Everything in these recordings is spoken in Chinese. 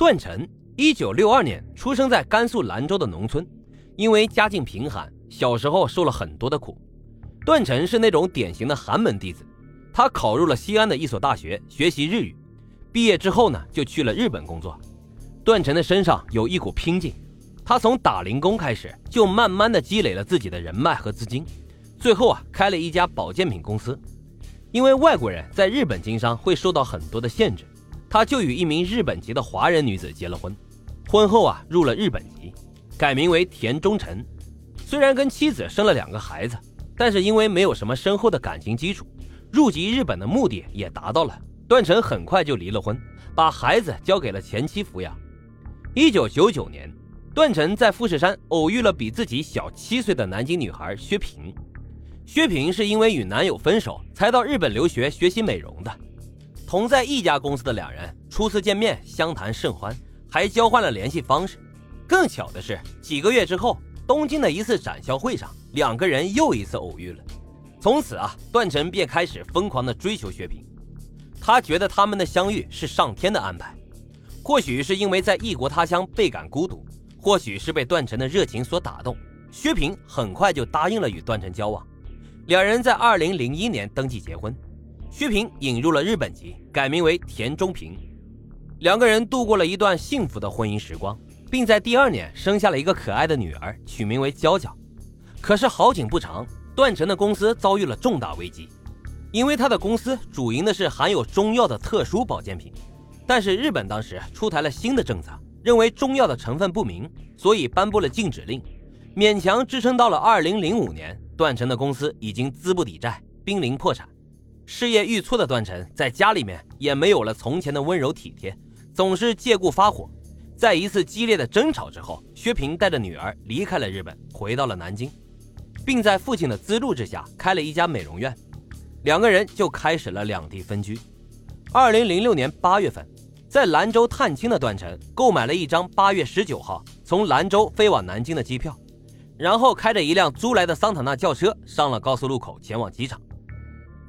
段晨，一九六二年出生在甘肃兰州的农村，因为家境贫寒，小时候受了很多的苦。段晨是那种典型的寒门弟子，他考入了西安的一所大学学习日语，毕业之后呢，就去了日本工作。段晨的身上有一股拼劲，他从打零工开始，就慢慢的积累了自己的人脉和资金，最后啊，开了一家保健品公司。因为外国人在日本经商会受到很多的限制，他就与一名日本籍的华人女子结了婚。婚后啊，入了日本籍，改名为田中辰。虽然跟妻子生了两个孩子，但是因为没有什么深厚的感情基础，入籍日本的目的也达到了。段成很快就离了婚，把孩子交给了前妻抚养。一九九九年，段成在富士山偶遇了比自己小七岁的南京女孩薛平。薛平是因为与男友分手，才到日本留学学习美容的。同在一家公司的两人初次见面，相谈甚欢，还交换了联系方式。更巧的是，几个月之后，东京的一次展销会上，两个人又一次偶遇了。从此啊，段晨便开始疯狂的追求薛平。他觉得他们的相遇是上天的安排。或许是因为在异国他乡倍感孤独，或许是被段晨的热情所打动，薛平很快就答应了与段晨交往。两人在二零零一年登记结婚，薛平引入了日本籍，改名为田中平。两个人度过了一段幸福的婚姻时光，并在第二年生下了一个可爱的女儿，取名为娇娇。可是好景不长，段成的公司遭遇了重大危机，因为他的公司主营的是含有中药的特殊保健品，但是日本当时出台了新的政策，认为中药的成分不明，所以颁布了禁止令，勉强支撑到了二零零五年。段成的公司已经资不抵债，濒临破产，事业遇挫的段晨在家里面也没有了从前的温柔体贴，总是借故发火。在一次激烈的争吵之后，薛平带着女儿离开了日本，回到了南京，并在父亲的资助之下开了一家美容院，两个人就开始了两地分居。二零零六年八月份，在兰州探亲的段晨购买了一张八月十九号从兰州飞往南京的机票。然后开着一辆租来的桑塔纳轿车上了高速路口，前往机场。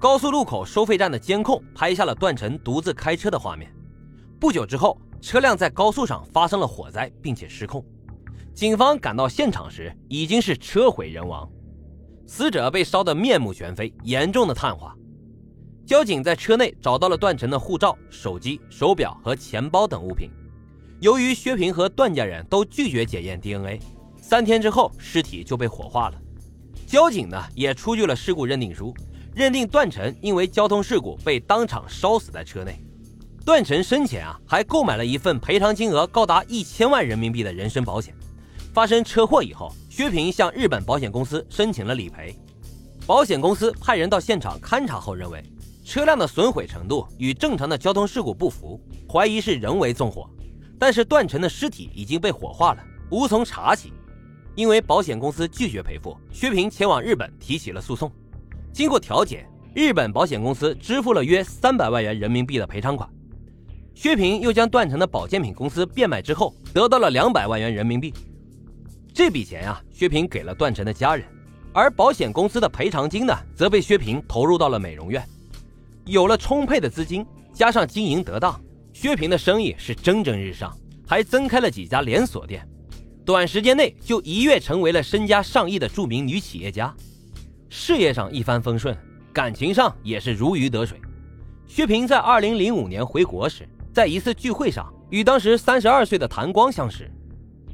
高速路口收费站的监控拍下了段晨独自开车的画面。不久之后，车辆在高速上发生了火灾，并且失控。警方赶到现场时，已经是车毁人亡，死者被烧得面目全非，严重的碳化。交警在车内找到了段晨的护照、手机、手表和钱包等物品。由于薛平和段家人都拒绝检验 DNA。三天之后，尸体就被火化了。交警呢也出具了事故认定书，认定段成因为交通事故被当场烧死在车内。段成生前啊还购买了一份赔偿金额高达一千万人民币的人身保险。发生车祸以后，薛平向日本保险公司申请了理赔。保险公司派人到现场勘查后认为，车辆的损毁程度与正常的交通事故不符，怀疑是人为纵火。但是段成的尸体已经被火化了，无从查起。因为保险公司拒绝赔付，薛平前往日本提起了诉讼。经过调解，日本保险公司支付了约三百万元人民币的赔偿款。薛平又将段成的保健品公司变卖之后，得到了两百万元人民币。这笔钱啊，薛平给了段成的家人，而保险公司的赔偿金呢，则被薛平投入到了美容院。有了充沛的资金，加上经营得当，薛平的生意是蒸蒸日上，还增开了几家连锁店。短时间内就一跃成为了身家上亿的著名女企业家，事业上一帆风顺，感情上也是如鱼得水。薛平在二零零五年回国时，在一次聚会上与当时三十二岁的谭光相识。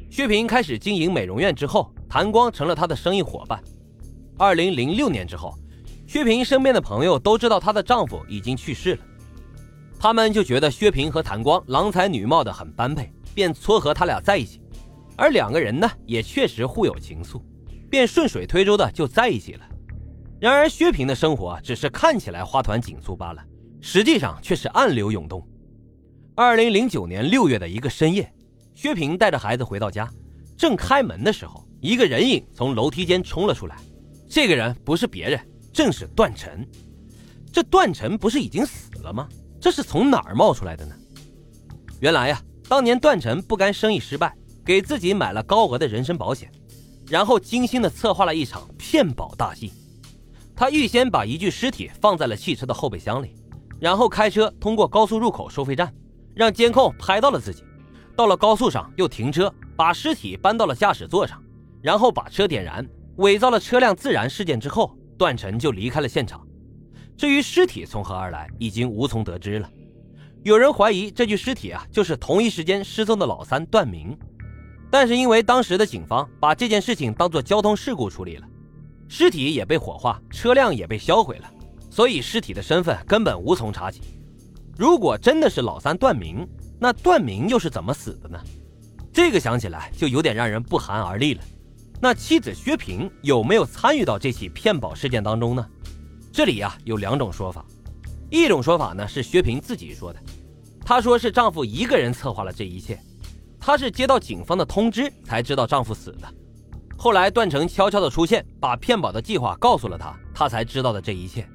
薛平开始经营美容院之后，谭光成了他的生意伙伴。二零零六年之后，薛平身边的朋友都知道她的丈夫已经去世了，他们就觉得薛平和谭光郎才女貌的很般配，便撮合他俩在一起。而两个人呢，也确实互有情愫，便顺水推舟的就在一起了。然而，薛平的生活只是看起来花团锦簇罢了，实际上却是暗流涌动。二零零九年六月的一个深夜，薛平带着孩子回到家，正开门的时候，一个人影从楼梯间冲了出来。这个人不是别人，正是段晨。这段晨不是已经死了吗？这是从哪儿冒出来的呢？原来呀，当年段晨不甘生意失败。给自己买了高额的人身保险，然后精心的策划了一场骗保大戏。他预先把一具尸体放在了汽车的后备箱里，然后开车通过高速入口收费站，让监控拍到了自己。到了高速上又停车，把尸体搬到了驾驶座上，然后把车点燃，伪造了车辆自燃事件之后，段晨就离开了现场。至于尸体从何而来，已经无从得知了。有人怀疑这具尸体啊，就是同一时间失踪的老三段明，但是因为当时的警方把这件事情当作交通事故处理了，尸体也被火化，车辆也被销毁了，所以尸体的身份根本无从查起。如果真的是老三段明，那段明又是怎么死的呢？这个想起来就有点让人不寒而栗了。那妻子薛平有没有参与到这起骗保事件当中呢？这里呀有两种说法，一种说法呢是薛平自己说的，她说是丈夫一个人策划了这一切，她是接到警方的通知才知道丈夫死的，后来段成悄悄的出现，把骗保的计划告诉了他，他才知道的这一切。